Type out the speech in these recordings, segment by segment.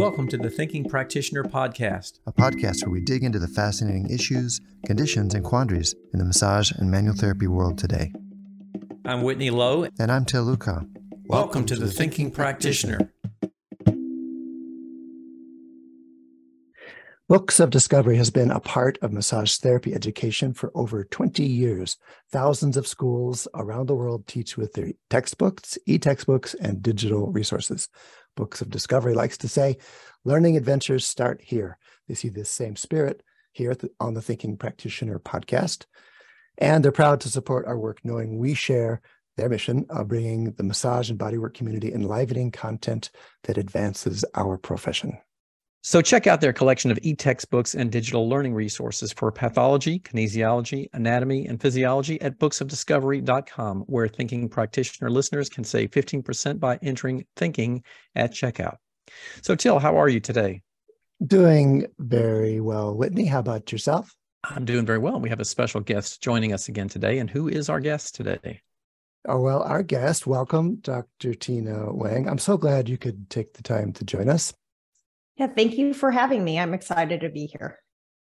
Welcome to the Thinking Practitioner Podcast, a podcast where we dig into the fascinating issues, conditions, and quandaries in the massage and manual therapy world today. I'm Whitney Lowe. And I'm Til Luchau. Welcome, Welcome to, to, the, the Thinking, Thinking Practitioner. Practitioner. Books of Discovery has been a part of massage therapy education for over 20 years. Thousands of schools around the world teach with their textbooks, e textbooks, and digital resources. Books of Discovery likes to say, learning adventures start here. They see this same spirit here on the Thinking Practitioner podcast. And they're proud to support our work, knowing we share their mission of bringing the massage and bodywork community enlivening content that advances our profession. So check out their collection of e-textbooks and digital learning resources for pathology, kinesiology, anatomy, and physiology at booksofdiscovery.com, where thinking practitioner listeners can save 15% by entering thinking at checkout. So Til, how are you today? Doing very well. Whitney, how about yourself? I'm doing very well. We have a special guest joining us again today. And who is our guest today? Oh, well, our guest, welcome, Dr. Tina Wang. I'm so glad you could take the time to join us. Yeah, thank you for having me. I'm excited to be here.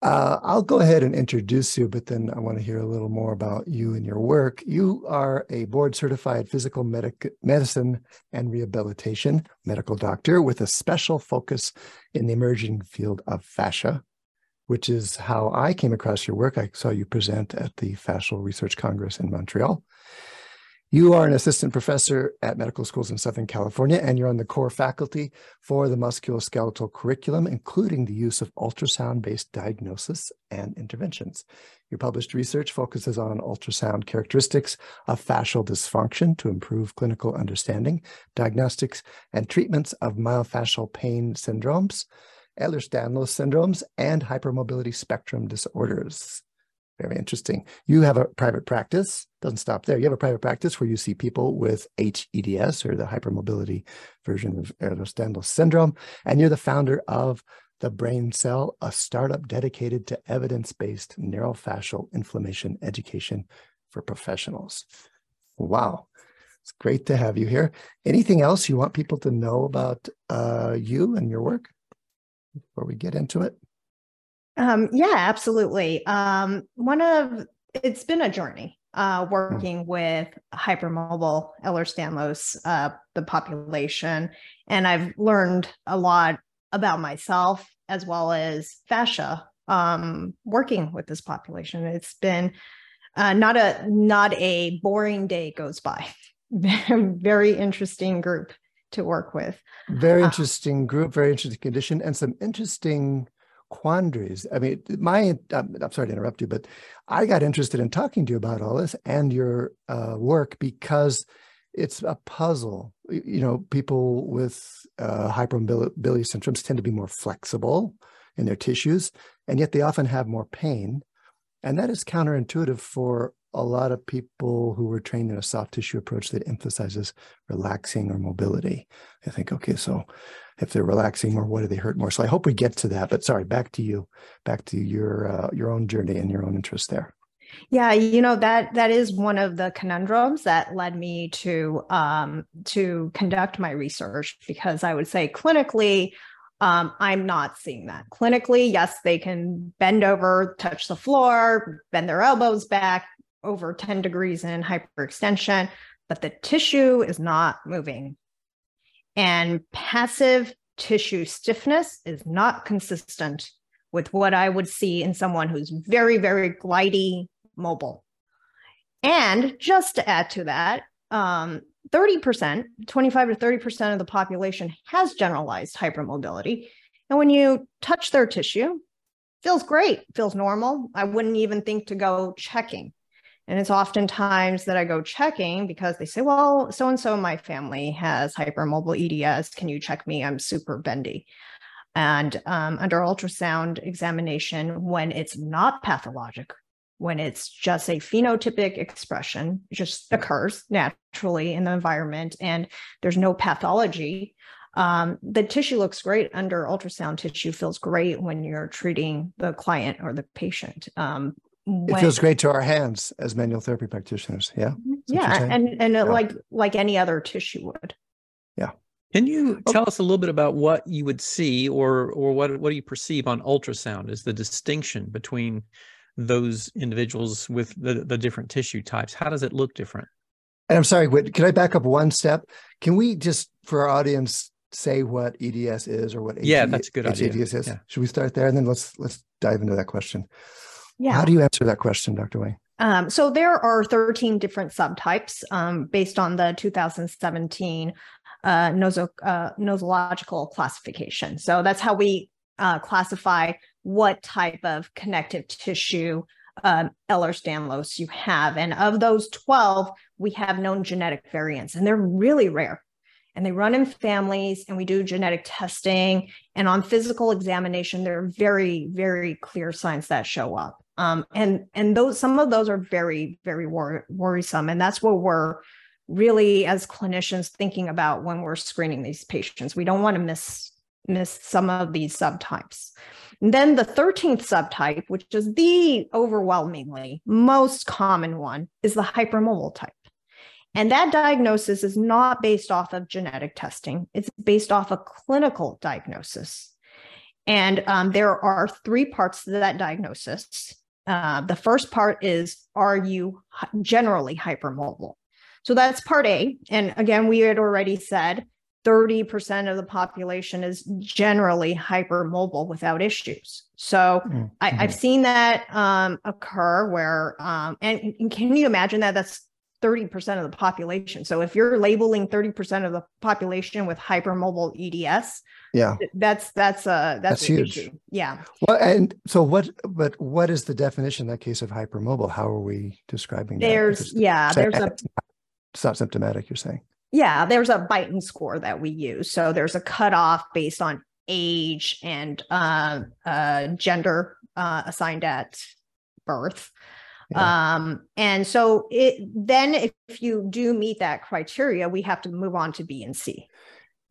Uh, I'll go ahead and introduce you, but then I want to hear a little more about you and your work. You are a board certified physical medic- medicine and rehabilitation medical doctor with a special focus in the emerging field of fascia, which is how I came across your work. I saw you present at the Fascial Research Congress in Montreal. You are an assistant professor at medical schools in Southern California, and you're on the core faculty for the musculoskeletal curriculum, including the use of ultrasound based diagnosis and interventions. Your published research focuses on ultrasound characteristics of fascial dysfunction to improve clinical understanding, diagnostics, and treatments of myofascial pain syndromes, Ehlers-Danlos syndromes, and hypermobility spectrum disorders. Very interesting. You have a private practice, doesn't stop there. You have a private practice where you see people with HEDS or the hypermobility version of Ehlers-Danlos syndrome, and you're the founder of the Brain Cell, a startup dedicated to evidence-based neurofascial inflammation education for professionals. Wow. It's great to have you here. Anything else you want people to know about uh, you and your work before we get into it? Um, yeah, absolutely. Um, one of it's been a journey uh, hmm. working with hypermobile Ehlers-Danlos, uh, the population, and I've learned a lot about myself as well as fascia um, working with this population. It's been uh, not a not a boring day goes by. very interesting group to work with. Very uh, interesting group, very interesting condition, and some interesting quandaries. I mean, my, I'm, I'm, sorry to interrupt you, but I got interested in talking to you about all this and your uh, work because it's a puzzle. You know, people with uh, hypermobility syndromes tend to be more flexible in their tissues, and yet they often have more pain. And that is counterintuitive for a lot of people who were trained in a soft tissue approach that emphasizes relaxing or mobility. I think, okay, so if they're relaxing or what do they hurt more? So I hope we get to that. But sorry, back to you, back to your uh, your own journey and your own interest there. Yeah, you know that that is one of the conundrums that led me to um, to conduct my research because I would say clinically, um, I'm not seeing that. Clinically, yes, they can bend over, touch the floor, bend their elbows back over 10 degrees in hyperextension, but the tissue is not moving. And passive tissue stiffness is not consistent with what I would see in someone who's very, very glidy mobile. And just to add to that, um, 30%, 25 to 30% of the population has generalized hypermobility. And when you touch their tissue, feels great, feels normal. I wouldn't even think to go checking. And it's oftentimes that I go checking because they say, well, so and so in my family has hypermobile EDS. Can you check me? I'm super bendy. And um, under ultrasound examination, when it's not pathologic, when it's just a phenotypic expression, just occurs naturally in the environment and there's no pathology, um, the tissue looks great under ultrasound. Tissue feels great when you're treating the client or the patient. Um, when, it feels great to our hands as manual therapy practitioners. Yeah. Yeah. And and yeah. like like any other tissue would. Yeah. Can you oh. tell us a little bit about what you would see or or what what do you perceive on ultrasound as the distinction between those individuals with the, the different tissue types? How does it look different? And I'm sorry, wait, can I back up one step? Can we just, for our audience, say what EDS is or what yeah, that's a good idea. EDS is? Yeah. Should we start there and then let's let's dive into that question? Yeah. How do you answer that question, Dr. Wang? Um, so there are 13 different subtypes um, based on the 2017 uh, noso, uh, nosological classification. So that's how we uh, classify what type of connective tissue um, Ehlers-Danlos you have. And of those 12, we have known genetic variants, and they're really rare. And they run in families, and we do genetic testing. And on physical examination, there are very, very clear signs that show up. Um, and and those some of those are very, very wor- worrisome. And that's what we're really, as clinicians, thinking about when we're screening these patients. We don't want to miss miss some of these subtypes. And then the 13th subtype, which is the overwhelmingly most common one, is the hypermobile type. And that diagnosis is not based off of genetic testing, it's based off a clinical diagnosis. And um, there are three parts to that diagnosis. Uh, the first part is Are you generally hypermobile? So that's part A. And again, we had already said 30% of the population is generally hypermobile without issues. So mm-hmm. I, have seen that um, occur where, um, and, and, can you imagine that? That's 30% of the population. So if you're labeling 30% of the population with hypermobile EDS, yeah, that's that's uh that's, that's huge. Issue. Yeah. Well, and so what? But what is the definition in that case of hypermobile? How are we describing there's, that? There's yeah, there's a. It's not symptomatic. You're saying. Yeah, there's a Beighton score that we use. So there's a cutoff based on age and uh, uh, gender uh, assigned at birth. Yeah. Um, and so it then if you do meet that criteria, we have to move on to B and C.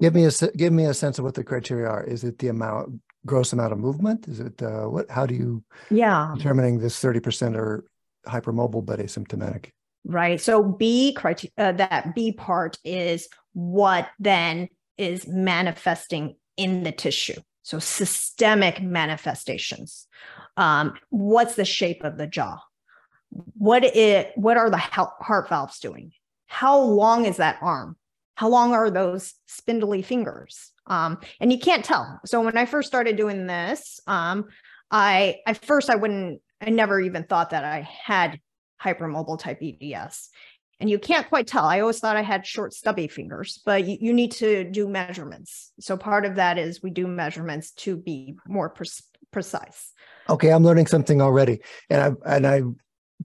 Give me a give me a sense of what the criteria are. Is it the amount gross amount of movement? Is it uh, what? How do you yeah determining this thirty percent are hypermobile but asymptomatic? right? So B criteria uh, that B part is what then is manifesting in the tissue. So systemic manifestations. Um, what's the shape of the jaw? What it what are the heart valves doing? How long is that arm? How long are those spindly fingers? Um, and you can't tell. So when I first started doing this, um, I at first I wouldn't I never even thought that I had hypermobile type EDS. And you can't quite tell. I always thought I had short, stubby fingers, but you, you need to do measurements. So part of that is we do measurements to be more pre- precise. Okay, I'm learning something already, and I and I'm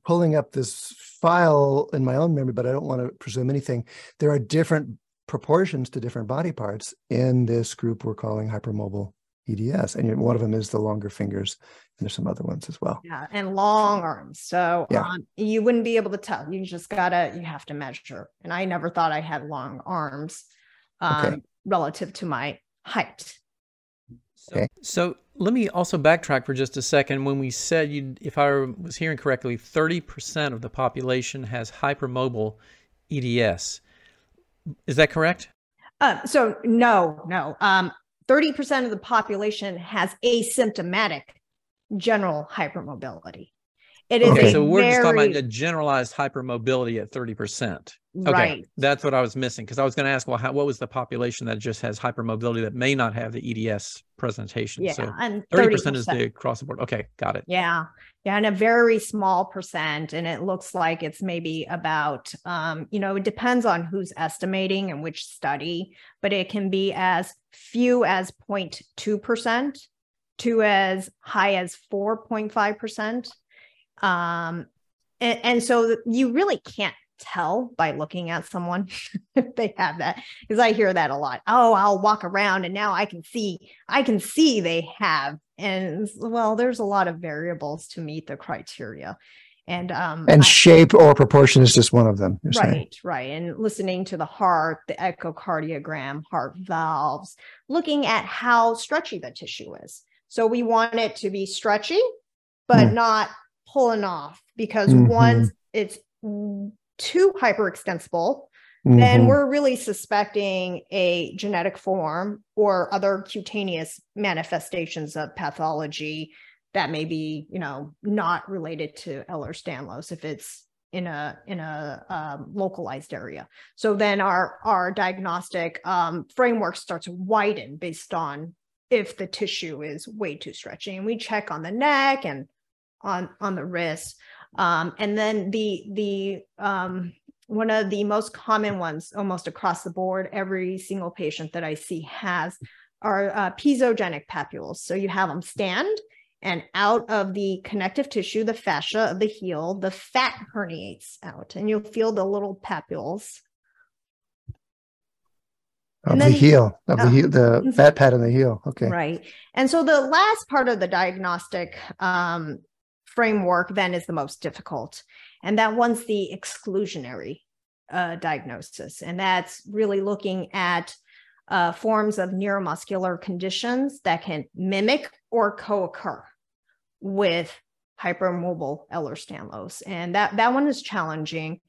pulling up this file in my own memory, but I don't want to presume anything. There are different proportions to different body parts in this group we're calling hypermobile EDS, and one of them is the longer fingers, and there's some other ones as well. Yeah, and long arms. So yeah. Um, you wouldn't be able to tell. You just gotta you have to measure. And I never thought I had long arms um, okay. relative to my height. So, okay. so let me also backtrack for just a second. When we said you, if I was hearing correctly, 30% of the population has hypermobile EDS. Is that correct? Uh, so no, no. Um, 30% of the population has asymptomatic general hypermobility. It is okay, so we're very, just talking about a generalized hypermobility at 30%. Okay, right. That's what I was missing because I was going to ask, well, how, what was the population that just has hypermobility that may not have the EDS presentation? Yeah, so and 30%, 30% is the across the board. Okay, got it. Yeah. Yeah, and a very small percent. And it looks like it's maybe about, um, you know, it depends on who's estimating and which study, but it can be as few as 0.2% to as high as 4.5%. Um, and, and so you really can't tell by looking at someone if they have that because i hear that a lot. Oh i'll walk around and now i can see i can see they have. And well there's a lot of variables to meet the criteria. And um and I, shape or proportion is just one of them right saying. right and listening to the heart the echocardiogram heart valves looking at how stretchy the tissue is. So we want it to be stretchy but mm. not pulling off because mm-hmm. once it's too hyperextensible, then Mhm. we're really suspecting a genetic form or other cutaneous manifestations of pathology that may be, you know, not related to Ehlers-Danlos if it's in a in a um, localized area. So then our our diagnostic um, framework starts to widen based on if the tissue is way too stretchy, and we check on the neck and on on the wrist, um, and then the the um, one of the most common ones almost across the board every single patient that i see has are uh, piezogenic papules so you have them stand and out of the connective tissue the fascia of the heel the fat herniates out and you'll feel the little papules Of the heel, of the oh. heel, the Mhm. fat pad on the heel. Okay. Right. And so the last part of the diagnostic um, framework then is the most difficult. And that one's the exclusionary uh, diagnosis. And that's really looking at uh, forms of neuromuscular conditions that can mimic or co occur with hypermobile Ehlers-Danlos. And that, that one is challenging.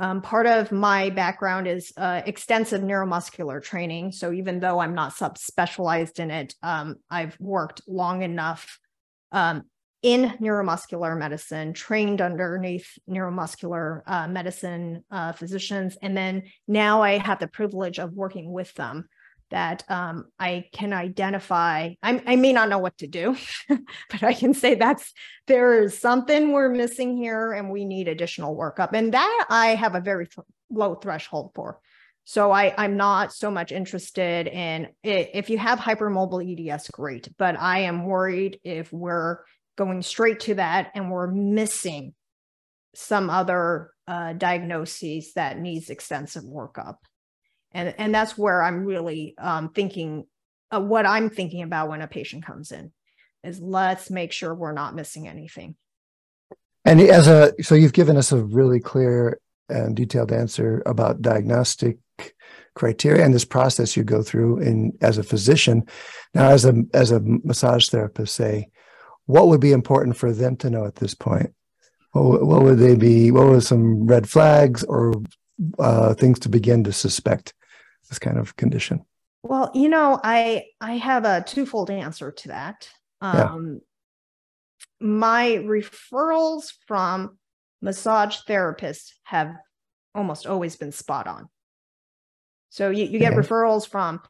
Um, part of my background is uh, extensive neuromuscular training. So even though I'm not subspecialized in it, um, I've worked long enough um, in neuromuscular medicine, trained underneath neuromuscular uh, medicine uh, physicians, and then now I have the privilege of working with them. That um, I can identify. I, I may not know what to do, but I can say that's there is something we're missing here and we need additional workup. And that I have a very th- low threshold for. So I, I'm not so much interested in if you have hypermobile EDS, great. But I am worried if we're going straight to that and we're missing some other uh, diagnoses that needs extensive workup. And, and that's where I'm really um, thinking, uh, what I'm thinking about when a patient comes in is let's make sure we're not missing anything. And as a, so you've given us a really clear and detailed answer about diagnostic criteria and this process you go through in as a physician. Now, as a as a massage therapist, say, what would be important for them to know at this point? What, would- what would they be? What were some red flags or uh, things to begin to suspect this kind of condition? Well, you know, I I have a twofold answer to that. Yeah. Um, my referrals from massage therapists have almost always been spot on. So you, you get Okay. referrals from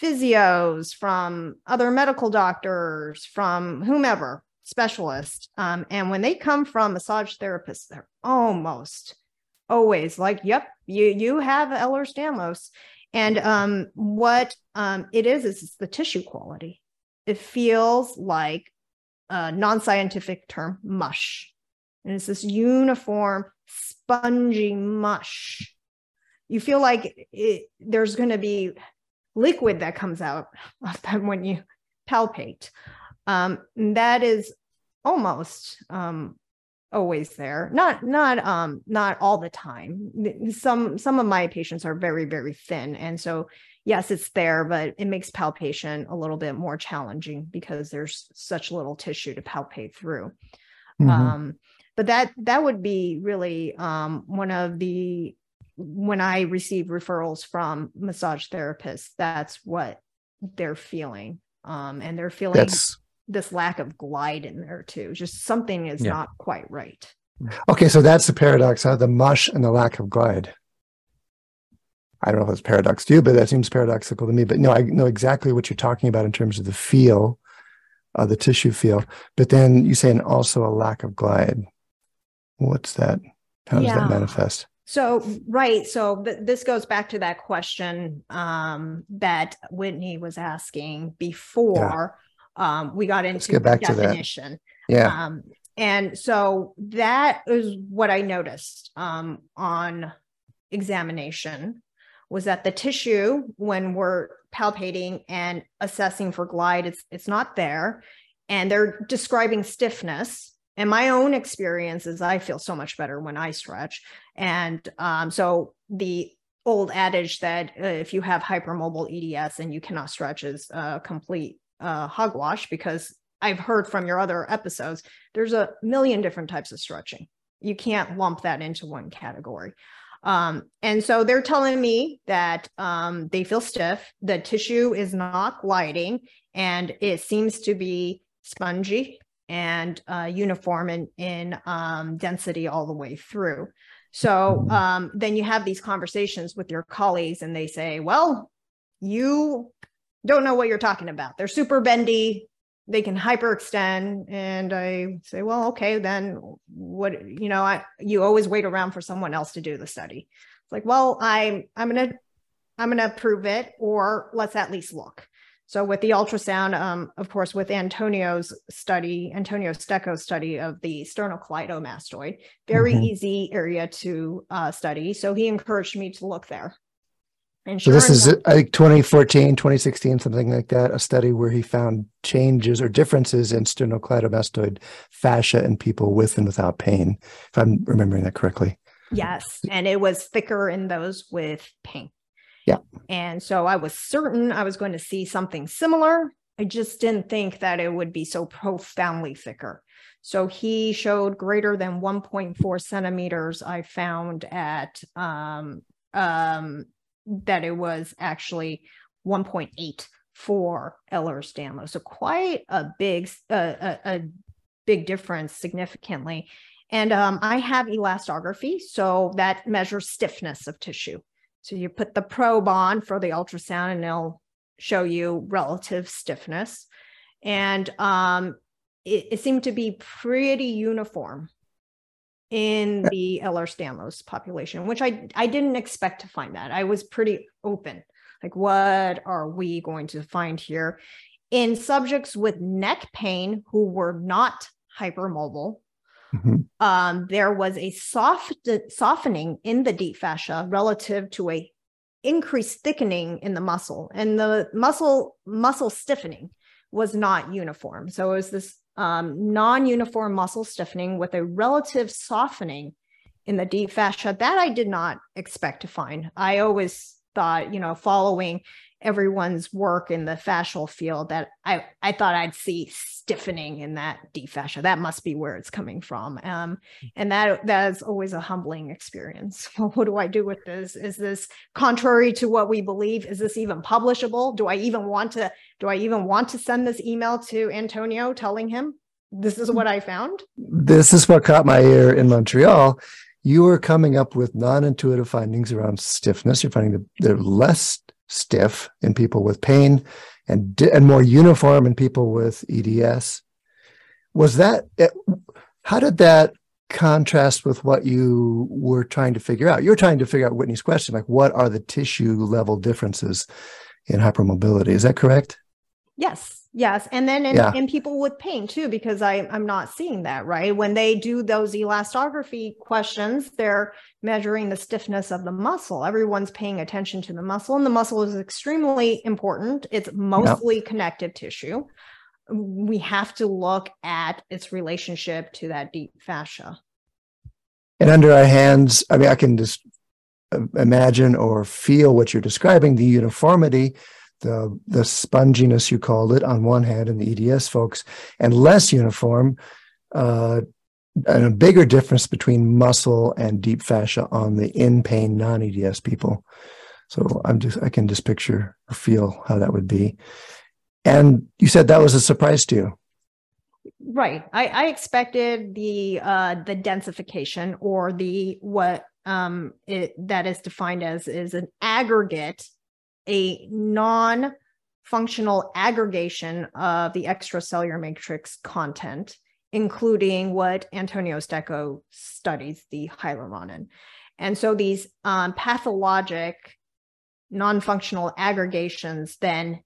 physios, from other medical doctors, from whomever specialists. Um, and when they come from massage therapists, they're almost always like, "Yep, you you have Ehlers-Danlos." And um, what um, it is is it's the tissue quality. It feels like a non-scientific term, mush, and it's this uniform, spongy mush. You feel like it, there's going to be liquid that comes out of them when you palpate. Um, that is almost um, always there. Not not um not all the time. Some some of my patients are very very thin, and so yes, it's there, but it makes palpation a little bit more challenging because there's such little tissue to palpate through. Mhm. Um, but that that would be really um, one of the when I receive referrals from massage therapists, that's what they're feeling. Um, and they're feeling That's this lack of glide in there too. Just something is Yeah. not quite right. okay. So that's the paradox: huh? the mush and the lack of glide. I don't know if it's paradox to you, but that seems paradoxical to me. But no, I know exactly what you're talking about in terms of the feel, uh, the tissue feel. But then you say, and also a lack of glide. What's that? How does Yeah. that manifest? So, right. So th- this goes back to that question um, that Whitney was asking before um, we got into the back to that. definition. Yeah. Um, and so that is what I noticed um, on examination was that the tissue, when we're palpating and assessing for glide, it's it's not there, and they're describing stiffness. And my own experience is I feel so much better when I stretch, and um, so the old adage that uh, if you have hypermobile EDS and you cannot stretch is a complete uh, hogwash because I've heard from your other episodes, there's a million different types of stretching. You can't lump that into one category. Um, and so they're telling me that um, they feel stiff, the tissue is not gliding, and it seems to be spongy and uh, uniform in, in um, density all the way through. So um, then you have these conversations with your colleagues, and they say, Well, you don't know what you're talking about. They're super bendy, they can hyperextend. And I say, Well, okay, then what, you know, I, you always wait around for someone else to do the study. It's like, Well, I'm, I'm going to, I'm going to prove it, or let's at least look. So with the ultrasound, um, of course, with Antonio's study, Antonio Stecco's study of the sternocleidomastoid, very mm-hmm. easy area to uh, study. So he encouraged me to look there. And so this is I think 2014, 2016, something like that, a study where he found changes or differences in sternocleidomastoid fascia in people with and without pain, if I'm remembering that correctly. Yes, and it was thicker in those with pain. Yeah. And so I was certain I was going to see something similar. I just didn't think that it would be so profoundly thicker. So he showed greater than 1.4 centimeters. I found at um, um, that it was actually 1.8 for Ehlers-Danlos. So quite a big uh, a, a, big difference significantly. And um, I have elastography, so that measures stiffness of tissue. So you put the probe on for the ultrasound and it'll show you relative stiffness. And um, it, it, seemed to be pretty uniform in the Ehlers-Danlos population, which I, I didn't expect to find that. I was pretty open. Like, what are we going to find here? In subjects with neck pain who were not hypermobile, Mm-hmm. Um, there was a soft softening in the deep fascia relative to a increased thickening in the muscle, and the muscle muscle stiffening was not uniform. So it was this um, non-uniform muscle stiffening with a relative softening in the deep fascia that I did not expect to find. I always thought, you know, following everyone's work in the fascial field that I, I thought I'd see stiffening in that deep fascia. That must be where it's coming from. Um, and that that is always a humbling experience. Well, what do I do with this? Is this contrary to what we believe? Is this even publishable? Do I even want to do I even want to send this email to Antonio telling him this is what I found? This is what caught my ear in Montreal you are coming up with non-intuitive findings around stiffness. You're finding that they're less stiff in people with pain and and more uniform in people with EDS. Was that how did that contrast with what you were trying to figure out? You're trying to figure out Whitney's question, like what are the tissue level differences in hypermobility? Is that correct? Yes. Yes. And then in, yeah. people with pain too, because I, I'm not seeing that, right? When they do those elastography questions, they're measuring the stiffness of the muscle. Everyone's paying attention to the muscle, and the muscle is extremely important. It's mostly yep. connective tissue. We have to look at its relationship to that deep fascia. And under our hands, I mean, I can just uh, imagine or feel what you're describing the uniformity the the sponginess you called it on one hand in the EDS folks, and less uniform, uh, and a bigger difference between muscle and deep fascia on the in pain non EDS people. So I'm just I can just picture or feel how that would be. And you said that was a surprise to you. Right. I, I expected the uh, the densification or the what um, it, that is defined as is an aggregate a non functional aggregation of the extracellular matrix content, including what Antonio Stecco studies, the hyaluronan. And so these um, pathologic non functional aggregations then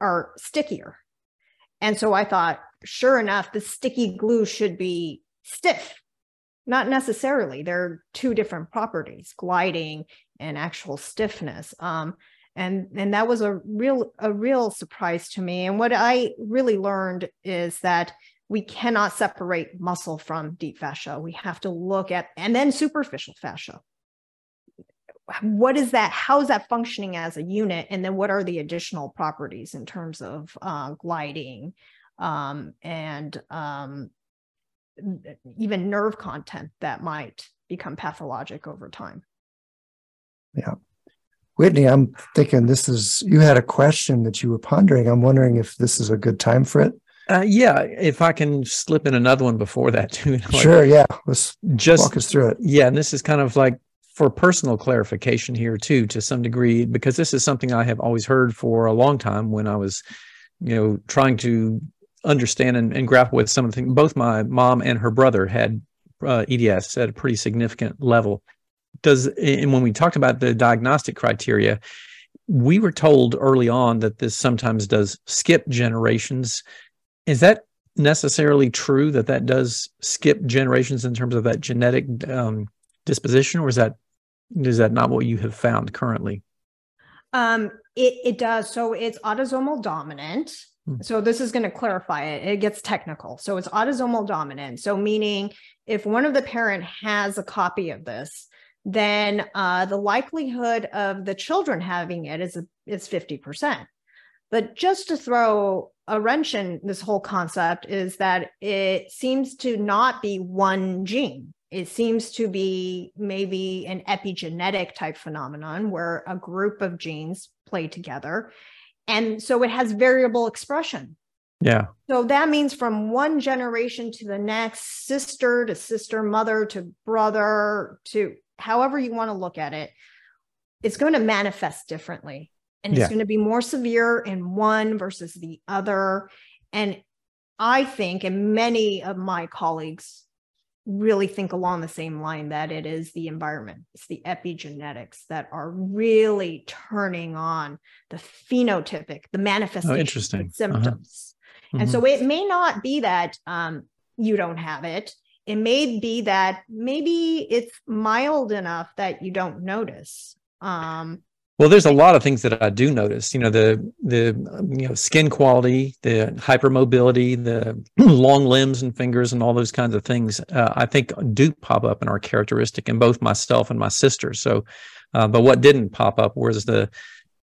are stickier. And so I thought, sure enough, the sticky glue should be stiff. Not necessarily. There are two different properties gliding and actual stiffness. Um, and and that was a real a real surprise to me. And what i really learned is that we cannot separate muscle from deep fascia. We have to look at and then superficial fascia. What is that how is that functioning as a unit? And then what are the additional properties in terms of uh, gliding um, and um, even nerve content that might become pathologic over time? Yeah. Whitney, I'm thinking this is, you had a question that you were pondering. I'm wondering if this is a good time for it. Uh, yeah, if I can slip in another one before that too. Like sure, yeah. Let's just walk us through it. Yeah, and this is kind of like for personal clarification here too, to some degree, because this is something I have always heard for a long time when I was, you know, trying to understand and, and grapple with some of the things. Both my mom and her brother had uh, EDS at a pretty significant level. Does and when we talked about the diagnostic criteria, we were told early on that this sometimes does skip generations is that necessarily true that that does skip generations in terms of that genetic um, disposition, or is that is that not what you have found currently? Um, it it does. So it's autosomal dominant. Hmm. So this is going to clarify it. It gets technical. So it's autosomal dominant. So meaning if one of the parent has a copy of this, then uh, the likelihood of the children having it is is fifty percent. But just to throw a wrench in this whole concept is that it seems to not be one gene. It seems to be maybe an epigenetic type phenomenon where a group of genes play together. And so it has variable expression. Yeah. So that means from one generation to the next, sister to sister, mother to brother to however you want to look at it, it's going to manifest differently and it's yeah. going to be more severe in one versus the other. And I think, and many of my colleagues really think along the same line that it is the environment, it's the epigenetics that are really turning on the phenotypic, the manifestation oh. Uh-huh. symptoms. Uh-huh. And mm-hmm. so it may not be that um, you don't have it. It may be that maybe it's mild enough that you don't notice. Um, well, there's a lot of things that I do notice. You know, the the you know skin quality, the hypermobility, the long limbs and fingers, and all those kinds of things. Uh, I think do pop up and are characteristic in both myself and my sister. So, uh, but what didn't pop up was the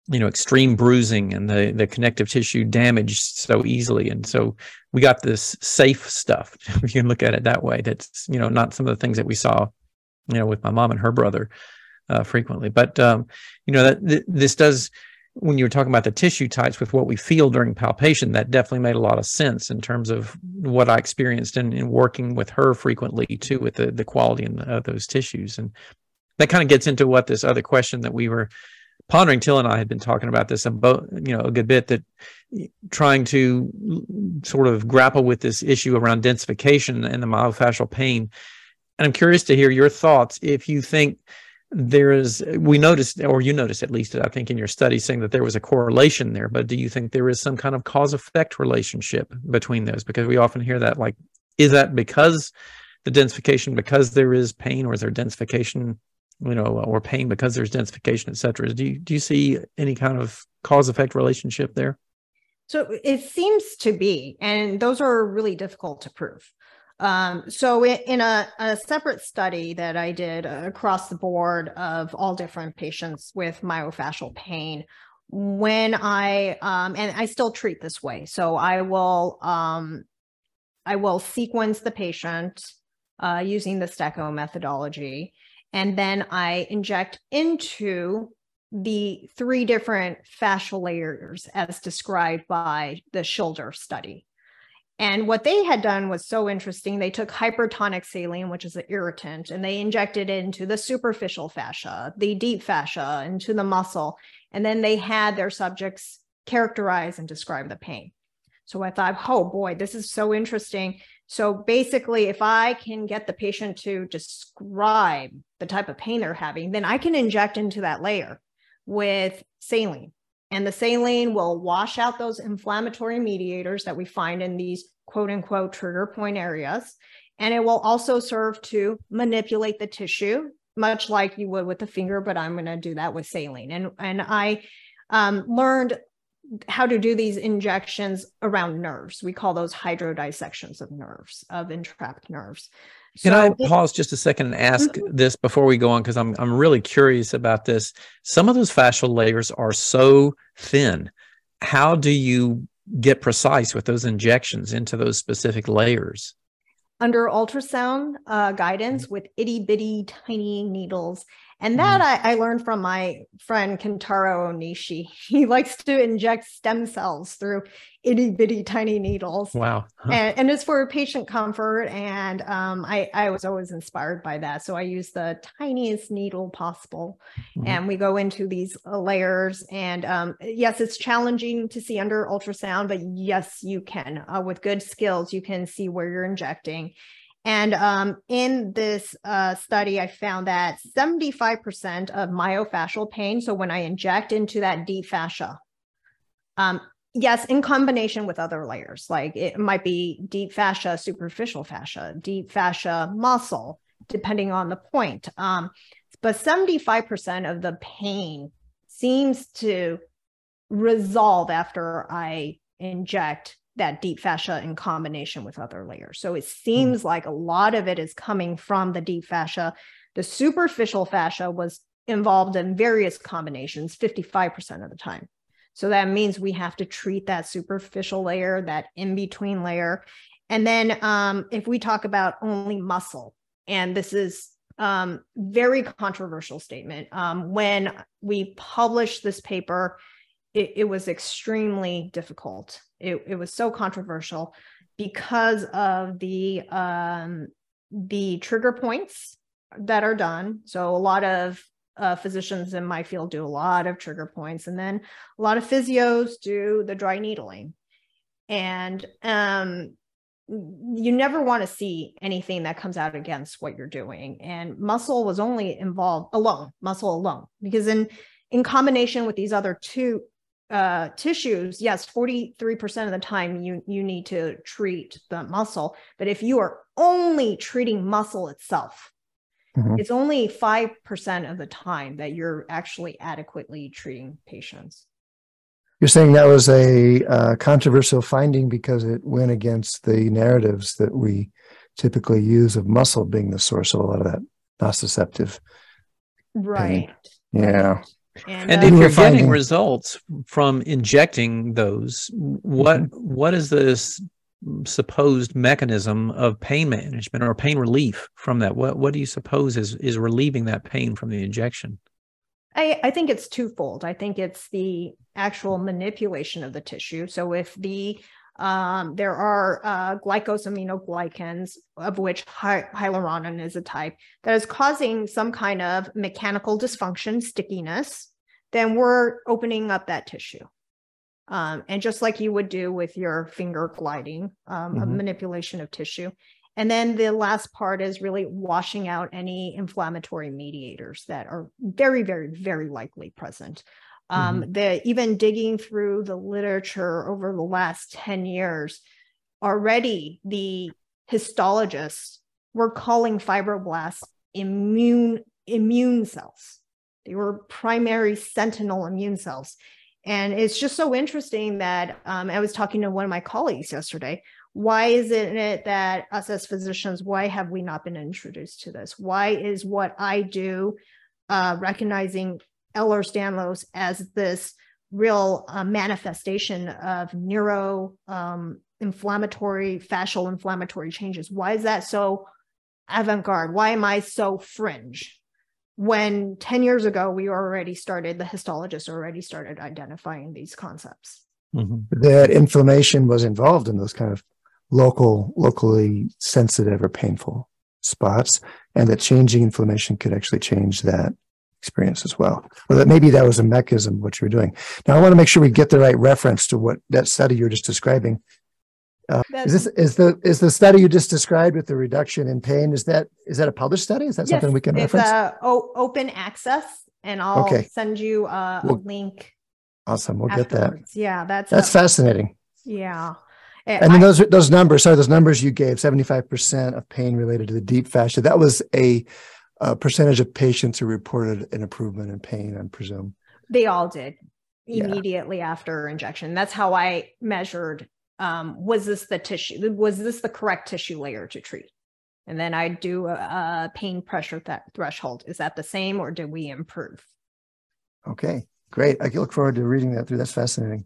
you know extreme bruising and the the connective tissue damaged so easily and so we got this safe stuff if you can look at it that way that's you know not some of the things that we saw you know with my mom and her brother uh, frequently. But um, you know that th- this does when you were talking about the tissue types with what we feel during palpation, that definitely made a lot of sense in terms of what I experienced in, in working with her frequently too, with the the quality of uh, those tissues, and that kind of gets into what this other question that we were pondering. Til and I had been talking about this about you know a good bit that trying to sort of grapple with this issue around densification and the myofascial pain. And I'm curious to hear your thoughts if you think there is we noticed or you noticed at least i think in your study saying that there was a correlation there but do you think there is some kind of cause effect relationship between those because we often hear that like is that because the densification because there is pain or is there densification you know or pain because there's densification etc do you do you see any kind of cause effect relationship there? So it seems to be and those are really difficult to prove. Um, so in a, a, separate study that I did across the board of all different patients with myofascial pain, when I um, and I still treat this way, so I will um, I will sequence the patient uh, using the Stecco methodology, and then I inject into the three different fascial layers as described by the Schilder study. And what they had done was so interesting. They took hypertonic saline, which is an irritant, and they injected it into the superficial fascia, the deep fascia, into the muscle. And then they had their subjects characterize and describe the pain. So I thought, oh boy, this is so interesting. So basically, if I can get the patient to describe the type of pain they're having, then I can inject into that layer with saline and the saline will wash out those inflammatory mediators that we find in these quote unquote trigger point areas. And it will also serve to manipulate the tissue, much like you would with the finger, but I'm going to do that with saline. And, and I um, learned how to do these injections around nerves. We call those hydrodissections of nerves, of entrapped nerves. Can so, I pause just a second and ask mm-hmm. this before we go on? Because I'm I'm really curious about this. Some of those fascial layers are so thin. How do you get precise with those injections into those specific layers? Under ultrasound uh, guidance with itty bitty tiny needles. And that mm. I, I, learned from my friend Kentaro Onishi. He likes to inject stem cells through itty bitty tiny needles. Wow. Huh. And, and, it's for patient comfort. And um, I, I was always inspired by that. So I use the tiniest needle possible. Mm-hmm. And we go into these layers. And um, yes, it's challenging to see under ultrasound, but yes, you can. Uh, with good skills, you can see where you're injecting. And um, in this uh, study, I found that 75% of myofascial pain, so when I inject into that deep fascia, um, yes, in combination with other layers, like it might be deep fascia, superficial fascia, deep fascia muscle, depending on the point. Um, but 75% of the pain seems to resolve after I inject that deep fascia in combination with other layers. So it hmm. seems mm. like a lot of it is coming from the deep fascia. The superficial fascia was involved in various combinations 55% of the time. So that means we have to treat that superficial layer, that in between layer. And then um, if we talk about only muscle, and this is um, very controversial statement. Um, when we published this paper, it, it was extremely difficult. It, it, was so controversial because of the um, the trigger points that are done. So a lot of uh, physicians in my field do a lot of trigger points, and then a lot of physios do the dry needling. And um, you never want to see anything that comes out against what you're doing. And muscle was only involved alone, muscle alone, because in in combination with these other two uh, tissues, yes, 43% of the time you, you need to treat the muscle. But if you are only treating muscle itself, mm-hmm. it's only 5% of the time that you're actually adequately treating patients. You're saying that was a uh, controversial finding because it went against the narratives that we typically use of muscle being the source of a lot of that nociceptive. Right. Pain. Yeah. And, and uh, if you're finding... getting results from injecting those, what mm-hmm. what is this supposed mechanism of pain management or pain relief from that? What what do you suppose is is relieving that pain from the injection? I, I think it's twofold. I think it's the actual manipulation of the tissue. So if the um, there are uh, glycosaminoglycans, of which hy- hyaluronan is a type, that is causing some kind of mechanical dysfunction, stickiness, then we're opening up that tissue. Um, and just like you would do with your finger gliding, um, mm-hmm. manipulation of tissue. And then the last part is really washing out any inflammatory mediators that are very, very, very likely present. Um, mm-hmm. the even digging through the literature over the last 10 years, already the histologists were calling fibroblasts immune immune cells. They were primary sentinel immune cells. And it's just so interesting that um, I was talking to one of my colleagues yesterday. Why isn't it that us as physicians, why have we not been introduced to this? Why is what I do uh, recognizing Ehlers-Danlos as this real uh, manifestation of neuro um, inflammatory, fascial inflammatory changes. Why is that so avant garde? Why am I so fringe? When 10 years ago, we already started, the histologists already started identifying these concepts. Mm-hmm. That inflammation was involved in those kind of local, locally sensitive or painful spots, and that changing inflammation could actually change that experience as well. Or that maybe that was a mechanism what you were doing. Now I want to make sure we get the right reference to what that study you're just describing. Uh, is this is the is the study you just described with the reduction in pain? Is that is that a published study? Is that yes, something we can it's reference? It's o- open access, and I'll okay. send you a, a link. Awesome, we'll afterwards. get that. Yeah, that's that's a, fascinating. Yeah. And then those those numbers, sorry, those numbers you gave, seventy five percent of pain related to the deep fascia. That was a uh, percentage of patients who reported an improvement in pain, I presume. They all did immediately yeah. after injection. That's how I measured um, was this the tissue? Was this the correct tissue layer to treat? And then I do a, a pain pressure th- threshold. Is that the same or did we improve? Okay, great. I look forward to reading that through. That's fascinating.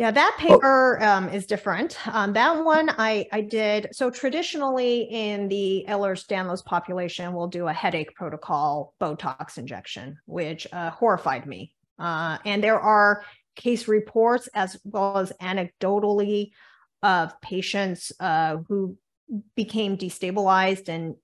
Yeah, that oh. paper oh. um, is different. Um, that one I I did. So traditionally in the Ehlers-Danlos population, we'll do a headache protocol Botox injection, which uh, horrified me. Uh, and there are case reports as well as anecdotally of patients uh, who became destabilized and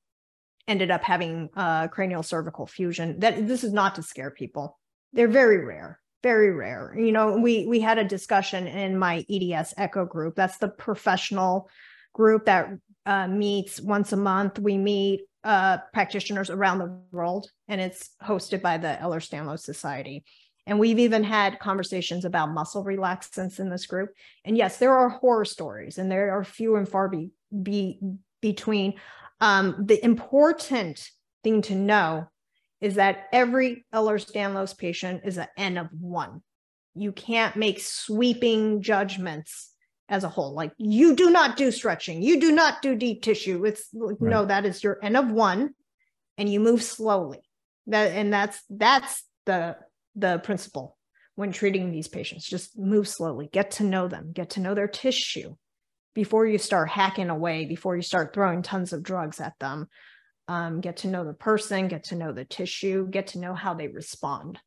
ended up having uh, cranial cervical fusion. That this is not to scare people. They're very rare very rare. You know, we we had a discussion in my EDS Echo group. That's the professional group that uh, meets once a month. We meet uh, practitioners around the world, and it's hosted by the Ehlers-Danlos Society. And we've even had conversations about muscle relaxants in this group. And yes, there are horror stories, and there are few and far be, be between. Um, the important thing to know is that every Ehlers-Danlos patient is an N of one. You can't make sweeping judgments as a whole. Like you do not do stretching, you do not do deep tissue. It's right. no, that is your N of one, and you move slowly. That and that's that's the the principle when treating these patients. Just move slowly, get to know them, get to know their tissue before you start hacking away, before you start throwing tons of drugs at them um, get to know the person, get to know the tissue, get to know how they respond.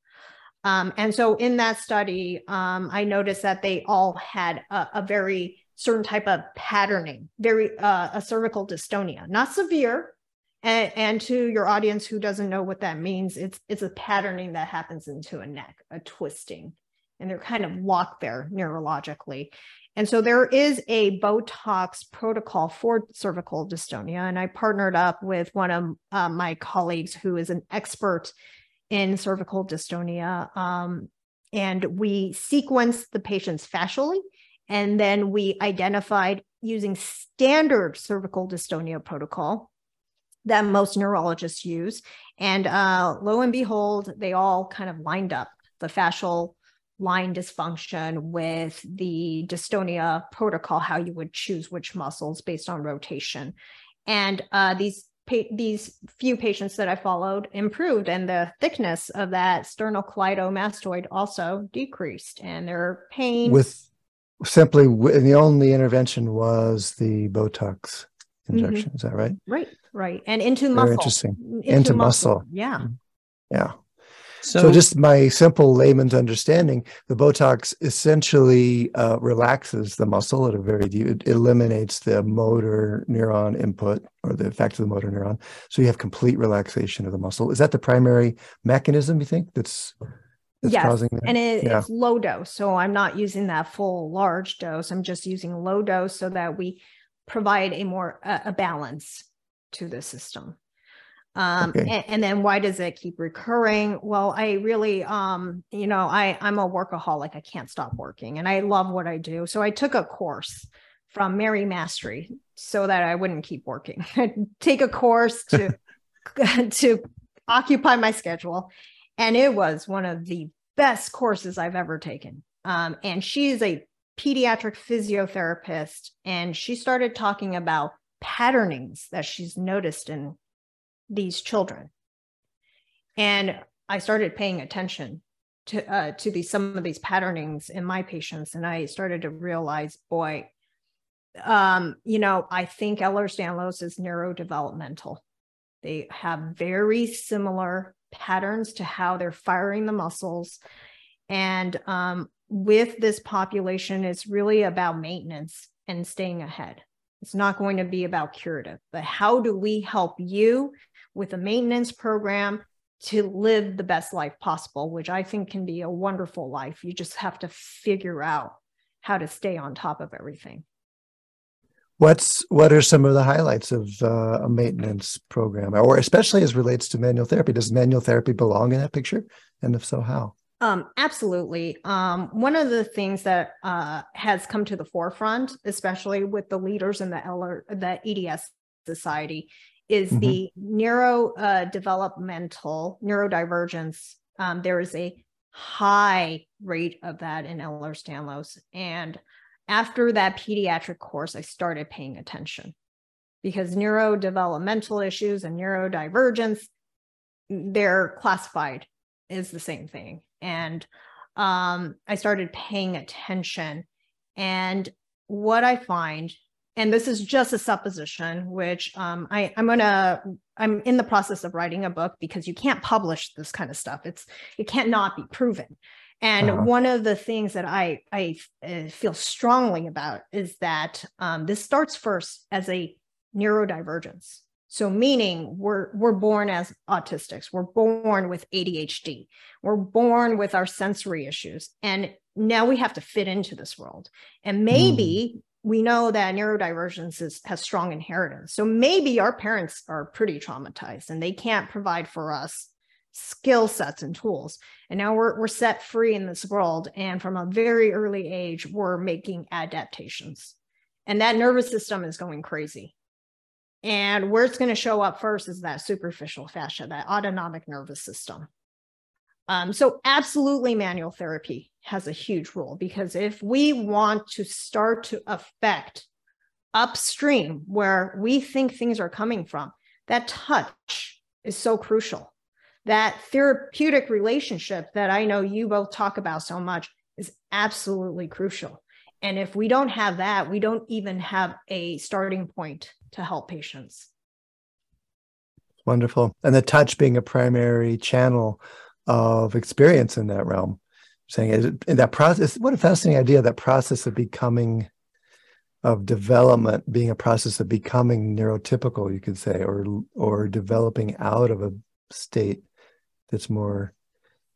Um, and so in that study, um, I noticed that they all had a, a very certain type of patterning, very uh, a cervical dystonia, not severe. And, and to your audience who doesn't know what that means, it's it's a patterning that happens into a neck, a twisting, and they're kind of locked there neurologically. And so there is a Botox protocol for cervical dystonia. And I partnered up with one of uh, my colleagues who is an expert in cervical dystonia. Um, and we sequenced the patients fascially. And then we identified using standard cervical dystonia protocol that most neurologists use. And uh, lo and behold, they all kind of lined up. The fascial line dysfunction with the dystonia protocol, how you would choose which muscles based on rotation. And uh, these pa- these few patients that I followed improved, and the thickness of that sternal sternocleidomastoid also decreased, and their pain with simply and the only intervention was the Botox injection. Mm-hmm. Is that right? Right, right, and into Very muscle. Interesting. Into, into muscle. muscle. Yeah. Yeah. So, so, just my simple layman's understanding, the Botox essentially uh, relaxes the muscle at a very deep, it eliminates the motor neuron input or the effect of the motor neuron. So you have complete relaxation of the muscle. Is that the primary mechanism you think that's, that's yes. causing that? And it, yeah. it's low dose. So I'm not using that full large dose. I'm just using low dose so that we provide a more uh, a balance to the system. Um, okay. and, and, then why does it keep recurring? Well, I really, um, you know, I, I'm a workaholic. I can't stop working and I love what I do. So I took a course from Mary Massery so that I wouldn't keep working. Take a course to, to occupy my schedule. And it was one of the best courses I've ever taken. Um, and she is a pediatric physiotherapist. And she started talking about patternings that she's noticed in these children. And I started paying attention to uh, to these some of these patternings in my patients, and I started to realize, boy, um, you know, I think Ehlers-Danlos is neurodevelopmental. They have very similar patterns to how they're firing the muscles, and um, with this population, it's really about maintenance and staying ahead. It's not going to be about curative, but how do we help you with a maintenance program to live the best life possible, which I think can be a wonderful life. You just have to figure out how to stay on top of everything. What's what are some of the highlights of uh, a maintenance program, or especially as relates to manual therapy? Does manual therapy belong in that picture, and if so, how? Um, absolutely. Um, one of the things that uh, has come to the forefront, especially with the leaders in the the EDS society, is mm-hmm. the neurodevelopmental uh, neurodivergence. Um, there is a high rate of that in Ehlers-Danlos. And after that pediatric course, I started paying attention because neurodevelopmental issues and neurodivergence, they're classified as the same thing. And um, I started paying attention And what I find, and this is just a supposition, which um, I, I'm gonna, I'm in the process of writing a book because you can't publish this kind of stuff. It's it can't not be proven. And uh-huh. one of the things that I I uh, feel strongly about is that um, this starts first as a neurodivergence. So meaning we're we're born as autistics, we're born with ADHD, we're born with our sensory issues, and now we have to fit into this world. And maybe mm. We know that neurodivergence is, has strong inheritance. So maybe our parents are pretty traumatized and they can't provide for us skill sets and tools. And now we're, we're set free in this world. And from a very early age, we're making adaptations. And that nervous system is going crazy. And where it's going to show up first is that superficial fascia, that autonomic nervous system. Um, so, absolutely, manual therapy has a huge role because if we want to start to affect upstream where we think things are coming from, that touch is so crucial. That therapeutic relationship that I know you both talk about so much is absolutely crucial. And if we don't have that, we don't even have a starting point to help patients. Wonderful. And the touch being a primary channel of experience in that realm. Saying is in that process, what a fascinating idea, that process of becoming of development being a process of becoming neurotypical, you could say, or or developing out of a state that's more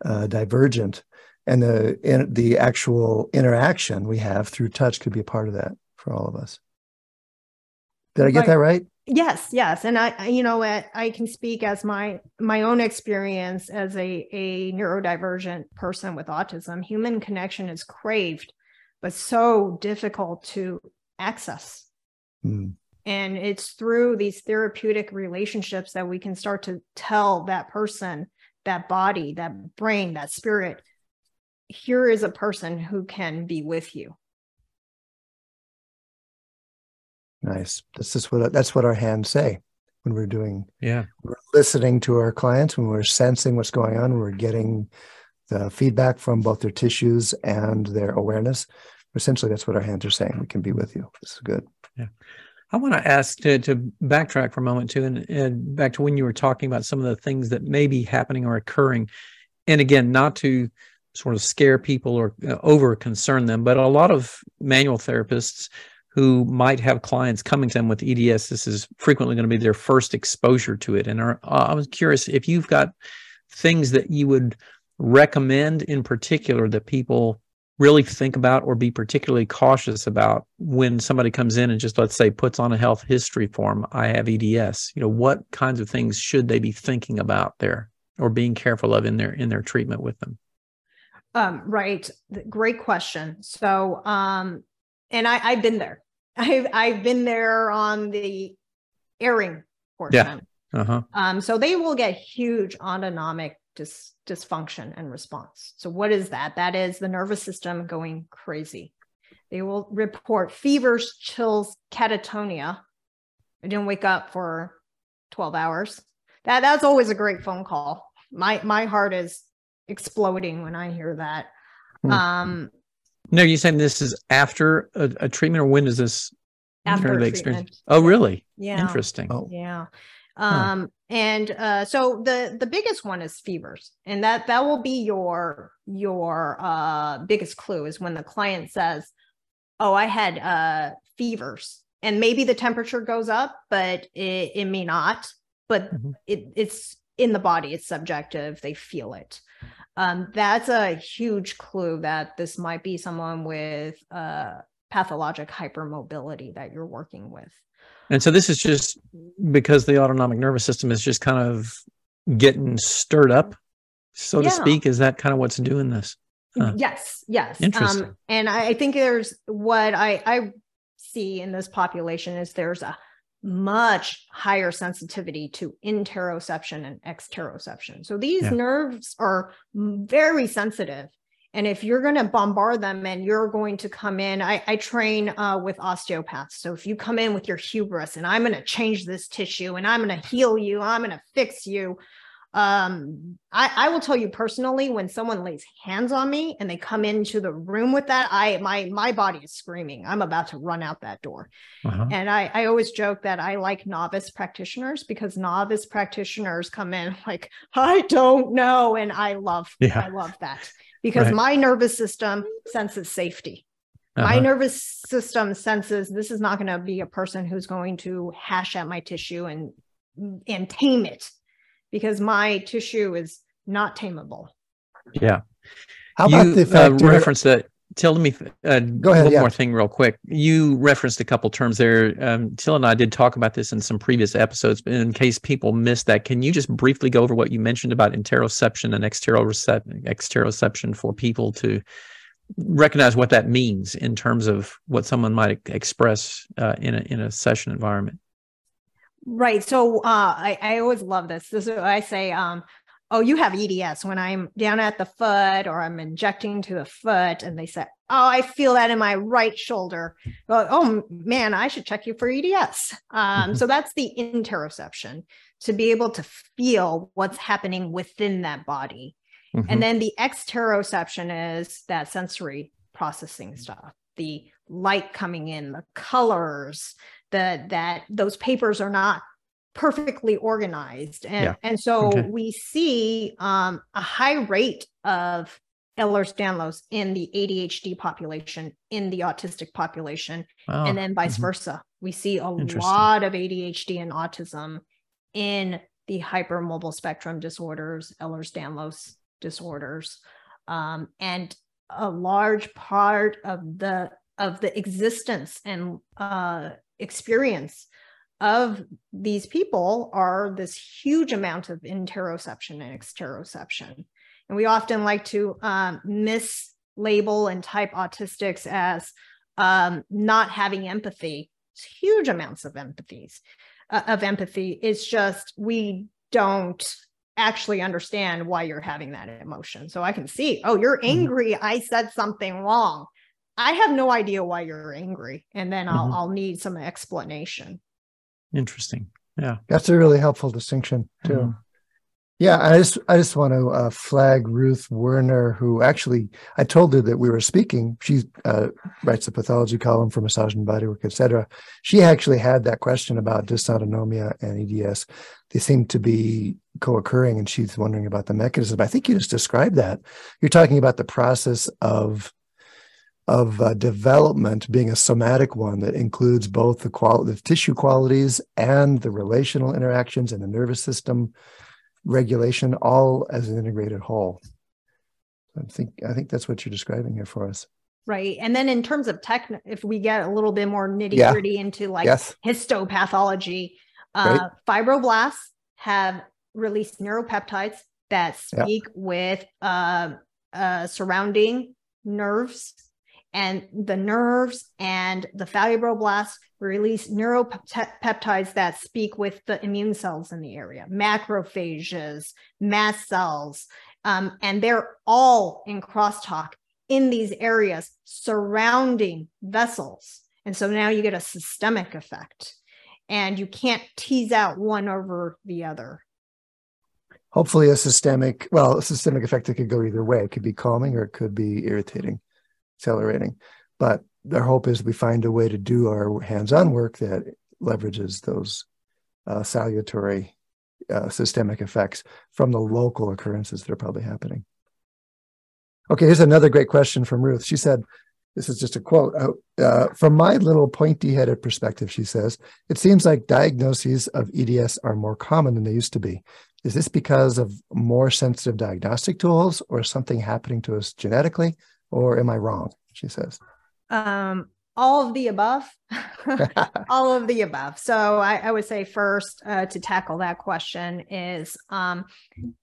uh, divergent and the in, the actual interaction we have through touch could be a part of that for all of us. Did I get right. that right? Yes, yes, and I, you know, I can speak as my my own experience as a a neurodivergent person with autism. Human connection is craved, but so difficult to access. Mm. And it's through these therapeutic relationships that we can start to tell that person, that body, that brain, that spirit, here is a person who can be with you. Nice. This is what that's what our hands say when we're doing. Yeah, we're listening to our clients when we're sensing what's going on. We're getting the feedback from both their tissues and their awareness. Essentially, that's what our hands are saying. We can be with you. This is good. Yeah. I want to ask to, to backtrack for a moment too, and, and back to when you were talking about some of the things that may be happening or occurring. And again, not to sort of scare people or uh, over concern them. But a lot of manual therapists who might have clients coming to them with EDS, this is frequently going to be their first exposure to it. And are, uh, I was curious if you've got things that you would recommend in particular that people really think about or be particularly cautious about when somebody comes in and just let's say puts on a health history form i have eds you know what kinds of things should they be thinking about there or being careful of in their in their treatment with them um, right. Great question. So, um, and I, I've been there. I've I've been there on the airing portion. Yeah. Uh-huh. Um, so they will get huge autonomic dis- dysfunction and response. So what is that? That is the nervous system going crazy. They will report fevers, chills, catatonia. I didn't wake up for 12 hours. That that's always a great phone call. My my heart is exploding when I hear that. Hmm. Um, no, you're saying this is after a, a, treatment, or when is this after the experience? Oh, really? Yeah. Interesting. Oh. Yeah. Um, huh. and uh, so the the biggest one is fevers, and that that will be your your uh biggest clue is when the client says, "Oh, I had uh fevers." And maybe the temperature goes up, but it, it may not. But mm-hmm. it, it's in the body, it's subjective. They feel it um, that's a huge clue that this might be someone with uh, pathologic hypermobility that you're working with. And so this is just because the autonomic nervous system is just kind of getting stirred up, so yeah. to speak. Is that kind of what's doing this? Huh. Yes, yes. Interesting. Um, and I think there's what I, I see in this population is there's a much higher sensitivity to interoception and exteroception. So these yeah. nerves are very sensitive. And if you're going to bombard them and you're going to come in, I, I train uh, with osteopaths. So if you come in with your hubris and I'm going to change this tissue and I'm going to heal you, I'm going to fix you, um I, I will tell you personally when someone lays hands on me and they come into the room with that i my my body is screaming i'm about to run out that door uh-huh. and i i always joke that i like novice practitioners because novice practitioners come in like i don't know and i love yeah. i love that because right. my nervous system senses safety uh-huh. my nervous system senses this is not going to be a person who's going to hash at my tissue and and tame it because my tissue is not tameable. Yeah. How about you, the fact uh, reference that? Tell me uh, Go ahead, one yeah. more thing real quick. You referenced a couple terms there. Um, Til and I did talk about this in some previous episodes, but in case people missed that, can you just briefly go over what you mentioned about interoception and exteroception for people to recognize what that means in terms of what someone might express uh, in a in a session environment? Right. So uh, I, I always love this. This is I say, um, oh, you have EDS when I'm down at the foot or I'm injecting to the foot, and they say, oh, I feel that in my right shoulder. Well, oh man, I should check you for EDS. Um, mm-hmm. So that's the interoception to be able to feel what's happening within that body. Mm-hmm. And then the exteroception is that sensory processing stuff, the light coming in, the colors, that that those papers are not perfectly organized and yeah. and so okay. we see um, a high rate of Ehlers-Danlos in the ADHD population in the autistic population oh. and then vice mm-hmm. versa we see a lot of ADHD and autism in the hypermobile spectrum disorders Ehlers-Danlos disorders um, and a large part of the of the existence and uh, experience of these people are this huge amount of interoception and exteroception. And we often like to um, mislabel and type autistics as um, not having empathy. It's huge amounts of empathies uh, of empathy. It's just we don't actually understand why you're having that emotion. So I can see, oh, you're mm-hmm. angry. I said something wrong. I have no idea why you're angry. And then I'll, mm-hmm. I'll need some explanation. Interesting. Yeah. That's a really helpful distinction too. Mm-hmm. Yeah, I just I just want to uh, flag Ruth Werner, who actually I told her that we were speaking. She uh, writes the pathology column for Massage and Bodywork, etc. She actually had that question about dysautonomia and EDS. They seem to be co-occurring, and she's wondering about the mechanism. I think you just described that. You're talking about the process of of uh, development being a somatic one that includes both the quality the tissue qualities and the relational interactions and the nervous system regulation all as an integrated whole i think i think that's what you're describing here for us right and then in terms of tech if we get a little bit more nitty gritty yeah. into like yes. histopathology uh, fibroblasts have released neuropeptides that speak yeah. with uh, uh, surrounding nerves and the nerves and the fibroblasts release neuropeptides that speak with the immune cells in the area, macrophages, mast cells, um, and they're all in crosstalk in these areas surrounding vessels. And so now you get a systemic effect, and you can't tease out one over the other. Hopefully, a systemic, well, a systemic effect that could go either way. It could be calming or it could be irritating accelerating. But their hope is we find a way to do our hands-on work that leverages those uh, salutary uh, systemic effects from the local occurrences that are probably happening. Okay, here's another great question from Ruth. She said, this is just a quote. Uh, uh from my little pointy headed perspective, she says, it seems like diagnoses of EDS are more common than they used to be. Is this because of more sensitive diagnostic tools or something happening to us genetically? Or am I wrong? She says. Um, all of the above, all of the above. So I, I would say first uh, to tackle that question is um,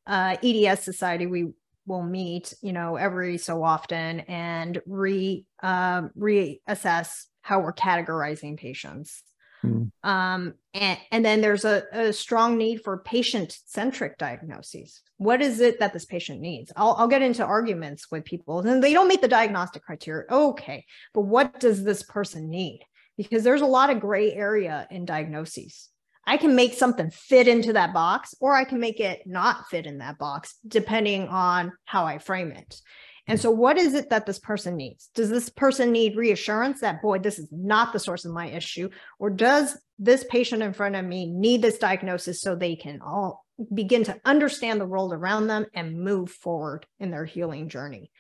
uh, EDS Society. We will meet, you know, every so often and re uh, reassess how we're categorizing patients. Mm. Um, and, and then there's a, a strong need for patient centric diagnoses. What is it that this patient needs? I'll, I'll get into arguments with people and they don't meet the diagnostic criteria. Okay, but what does this person need? Because there's a lot of gray area in diagnoses. I can make something fit into that box or I can make it not fit in that box, depending on how I frame it. And so, what is it that this person needs? Does this person need reassurance that, boy, this is not the source of my issue? Or does this patient in front of me need this diagnosis so they can all begin to understand the world around them and move forward in their healing journey?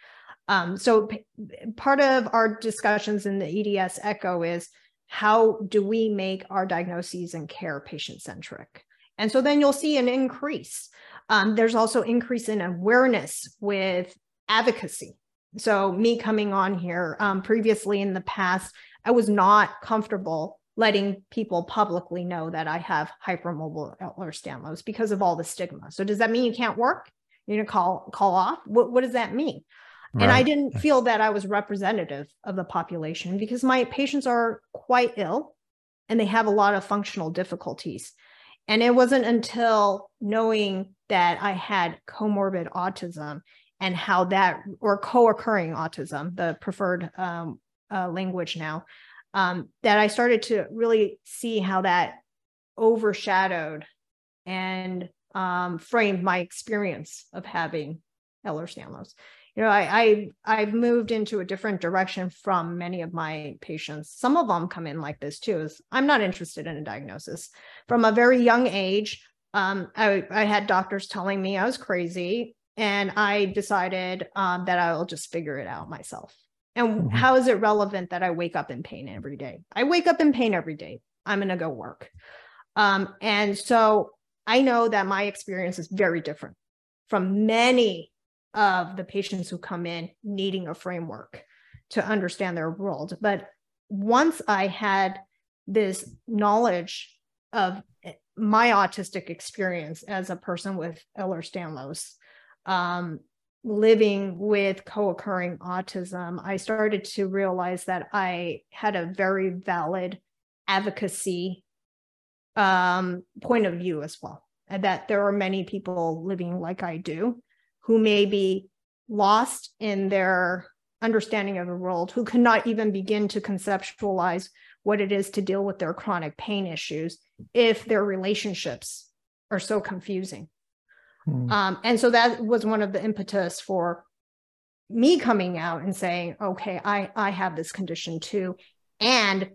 Um, so, p- part of our discussions in the EDS ECHO is how do we make our diagnoses and care patient centric? And so then you'll see an increase. Um, there's also increase in awareness with advocacy. So me coming on here um, previously in the past, I was not comfortable letting people publicly know that I have hypermobile Ehlers-Danlos because of all the stigma. So does that mean you can't work? You're gonna call call off? What what does that mean? Right. And I didn't feel that I was representative of the population because my patients are quite ill and they have a lot of functional difficulties. And it wasn't until knowing that I had comorbid autism and how that, or co occurring autism, the preferred um, uh, language now, um, that I started to really see how that overshadowed and um, framed my experience of having Ehlers-Danlos you know, I, I I've moved into a different direction from many of my patients. Some of them come in like this too. Is I'm not interested in a diagnosis. From a very young age, um, I, I had doctors telling me I was crazy, and I decided um, that I will just figure it out myself. And mm-hmm. how is it relevant that I wake up in pain every day? I wake up in pain every day. I'm gonna go work. Um, and so I know that my experience is very different from many of the patients who come in needing a framework to understand their world. But once I had this knowledge of my autistic experience as a person with Ehlers-Danlos, um, living with co-occurring autism, I started to realize that I had a very valid advocacy um, point of view as well, and that there are many people living like I do who may be lost in their understanding of the world, who cannot even begin to conceptualize what it is to deal with their chronic pain issues if their relationships are so confusing. Hmm. Um, and so that was one of the impetus for me coming out and saying, okay, I, I have this condition too. And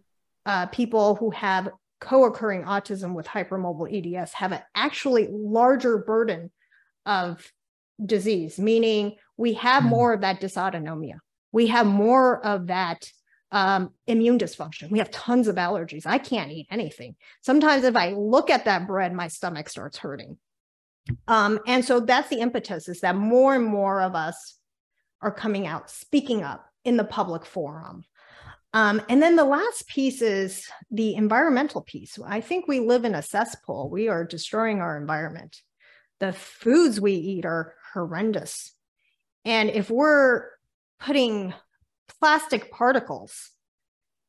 uh, people who have co occurring autism with hypermobile EDS have an actually larger burden of disease, meaning we have mm. more of that dysautonomia. We have more of that um, immune dysfunction. We have tons of allergies. I can't eat anything. Sometimes if I look at that bread, my stomach starts hurting. Um, and so that's the impetus is that more and more of us are coming out, speaking up in the public forum. Um, and then the last piece is the environmental piece. I think we live in a cesspool. We are destroying our environment. The foods we eat are horrendous. And if we're putting plastic particles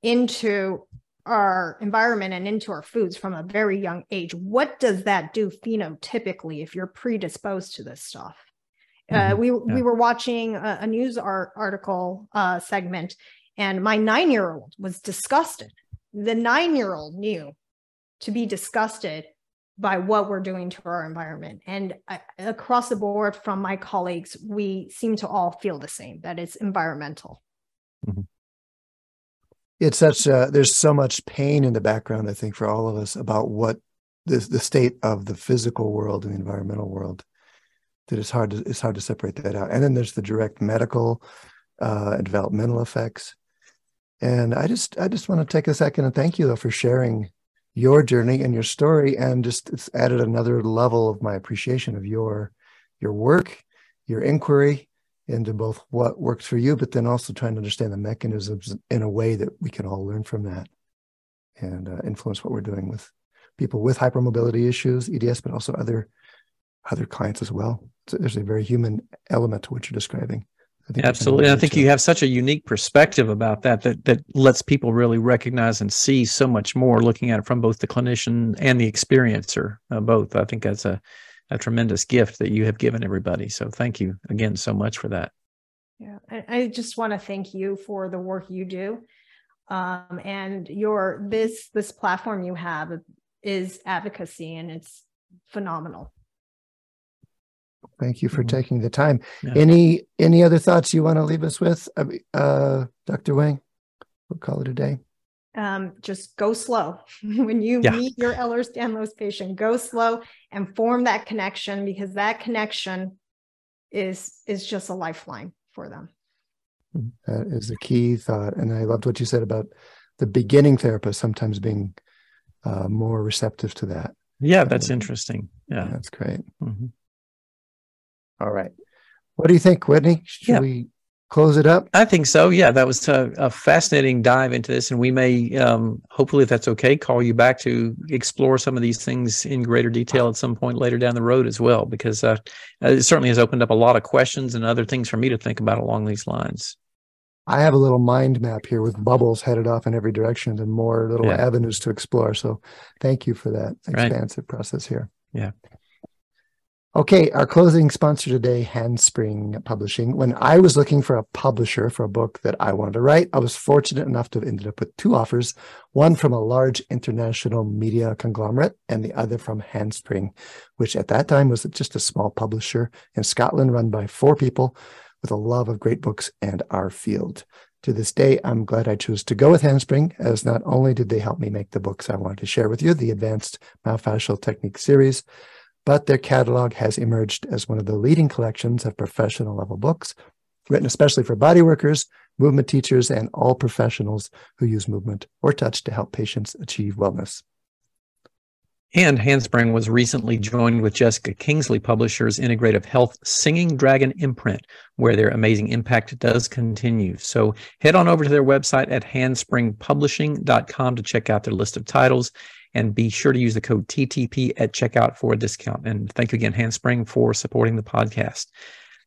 into our environment and into our foods from a very young age, what does that do phenotypically if you're predisposed to this stuff? Uh, mm-hmm. Uh, we yeah. we were watching a, a news art, article uh, segment, and my nine year old was disgusted. The nine year old knew to be disgusted by what we're doing to our environment. And I, across the board from my colleagues, we seem to all feel the same that it's environmental. Mm-hmm. It's such a, there's so much pain in the background, I think, for all of us about what the, the state of the physical world and the environmental world that it's hard to it's hard to separate that out. And then there's the direct medical uh, developmental effects. And I just I just want to take a second and thank you though for sharing your journey and your story and just it's added another level of my appreciation of your your work your inquiry into both what works for you but then also trying to understand the mechanisms in a way that we can all learn from that and uh, influence what we're doing with people with hypermobility issues eds but also other other clients as well so there's a very human element to what you're describing I Absolutely. I think you have such a unique perspective about that, that that lets people really recognize and see so much more looking at it from both the clinician and the experiencer, uh, both. I think that's a, a tremendous gift that you have given everybody. So thank you again so much for that. Yeah, I, I just want to thank you for the work you do. Um, and your this this platform you have is advocacy and it's phenomenal. Thank you for Mhm. taking the time. Yeah. Any any other thoughts you want to leave us with, uh, uh, Dr. Wang? We'll call it a day. Um, just go slow when you Yeah. meet your Ehlers-Danlos patient. Go slow and form that connection because that connection is is just a lifeline for them. That is a key thought, and I loved what you said about the beginning therapist sometimes being uh, more receptive to that. Yeah, that's interesting. Yeah. That's great. Mhm. All right. What do you think, Whitney? Should Yeah. we close it up? I think so. Yeah, that was a, a fascinating dive into this, and we may, um, hopefully, if that's okay, call you back to explore some of these things in greater detail at some point later down the road as well, because uh, it certainly has opened up a lot of questions and other things for me to think about along these lines. I have a little mind map here with bubbles headed off in every direction and more little Yeah. avenues to explore. So thank you for that Right. expansive process here. Yeah. Okay, our closing sponsor today, Handspring Publishing. When I was looking for a publisher for a book that I wanted to write, I was fortunate enough to have ended up with two offers, one from a large international media conglomerate and the other from Handspring, which at that time was just a small publisher in Scotland run by four people with a love of great books and our field. To this day, I'm glad I chose to go with Handspring, as not only did they help me make the books I wanted to share with you, the Advanced Myofascial Technique series, but their catalog has emerged as one of the leading collections of professional level books, written especially for body workers, movement teachers, and all professionals who use movement or touch to help patients achieve wellness. And Handspring was recently joined with Jessica Kingsley Publishers' Integrative Health Singing Dragon imprint, where their amazing impact does continue. So head on over to their website at handspringpublishing.com to check out their list of titles and be sure to use the code TTP at checkout for a discount. And thank you again, Handspring, for supporting the podcast.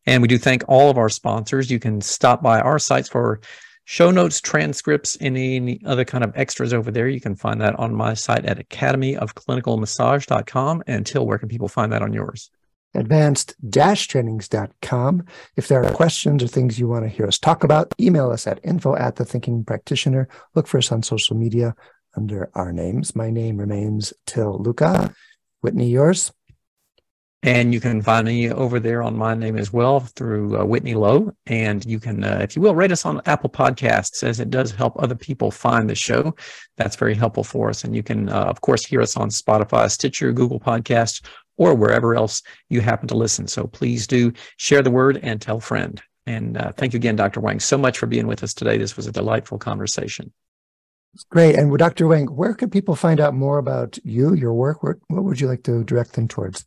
And we do thank all of our sponsors. You can stop by our sites for show notes, transcripts, and any other kind of extras over there. You can find that on my site at academyofclinicalmassage.com. And Til, where can people find that on yours? advanced-trainings.com. If there are questions or things you want to hear us talk about, email us at info at the thinking practitioner. Look for us on social media under our names. My name remains Til Luchau. Whitney, yours? And you can find me over there on my name as well through uh, Whitney Lowe. And you can, uh, if you will, rate us on Apple Podcasts as it does help other people find the show. That's very helpful for us. And you can, uh, of course, hear us on Spotify, Stitcher, Google Podcasts, or wherever else you happen to listen. So please do share the word and tell a friend. And uh, thank you again, Dr. Wang, so much for being with us today. This was a delightful conversation. Great. And Dr. Wang, where can people find out more about you, your work? What, what would you like to direct them towards?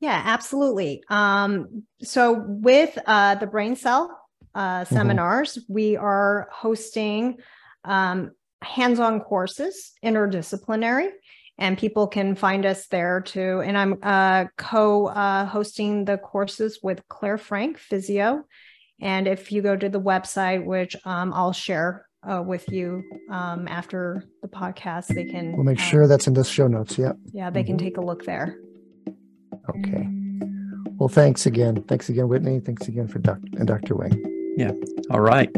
Yeah, absolutely. Um, so with uh, the brain cell uh, seminars, we are hosting um, hands-on courses, interdisciplinary, and people can find us there too. And I'm uh, co-hosting the courses with Claire Frank, physio. And if you go to the website, which um, I'll share uh, with you um, after the podcast, they can. We'll make uh, sure that's in the show notes. Yep. Yeah, they can take a look there. Okay. Well, thanks again. Thanks again, Whitney. Thanks again for Doc and Dr. Wang. Yeah. All right.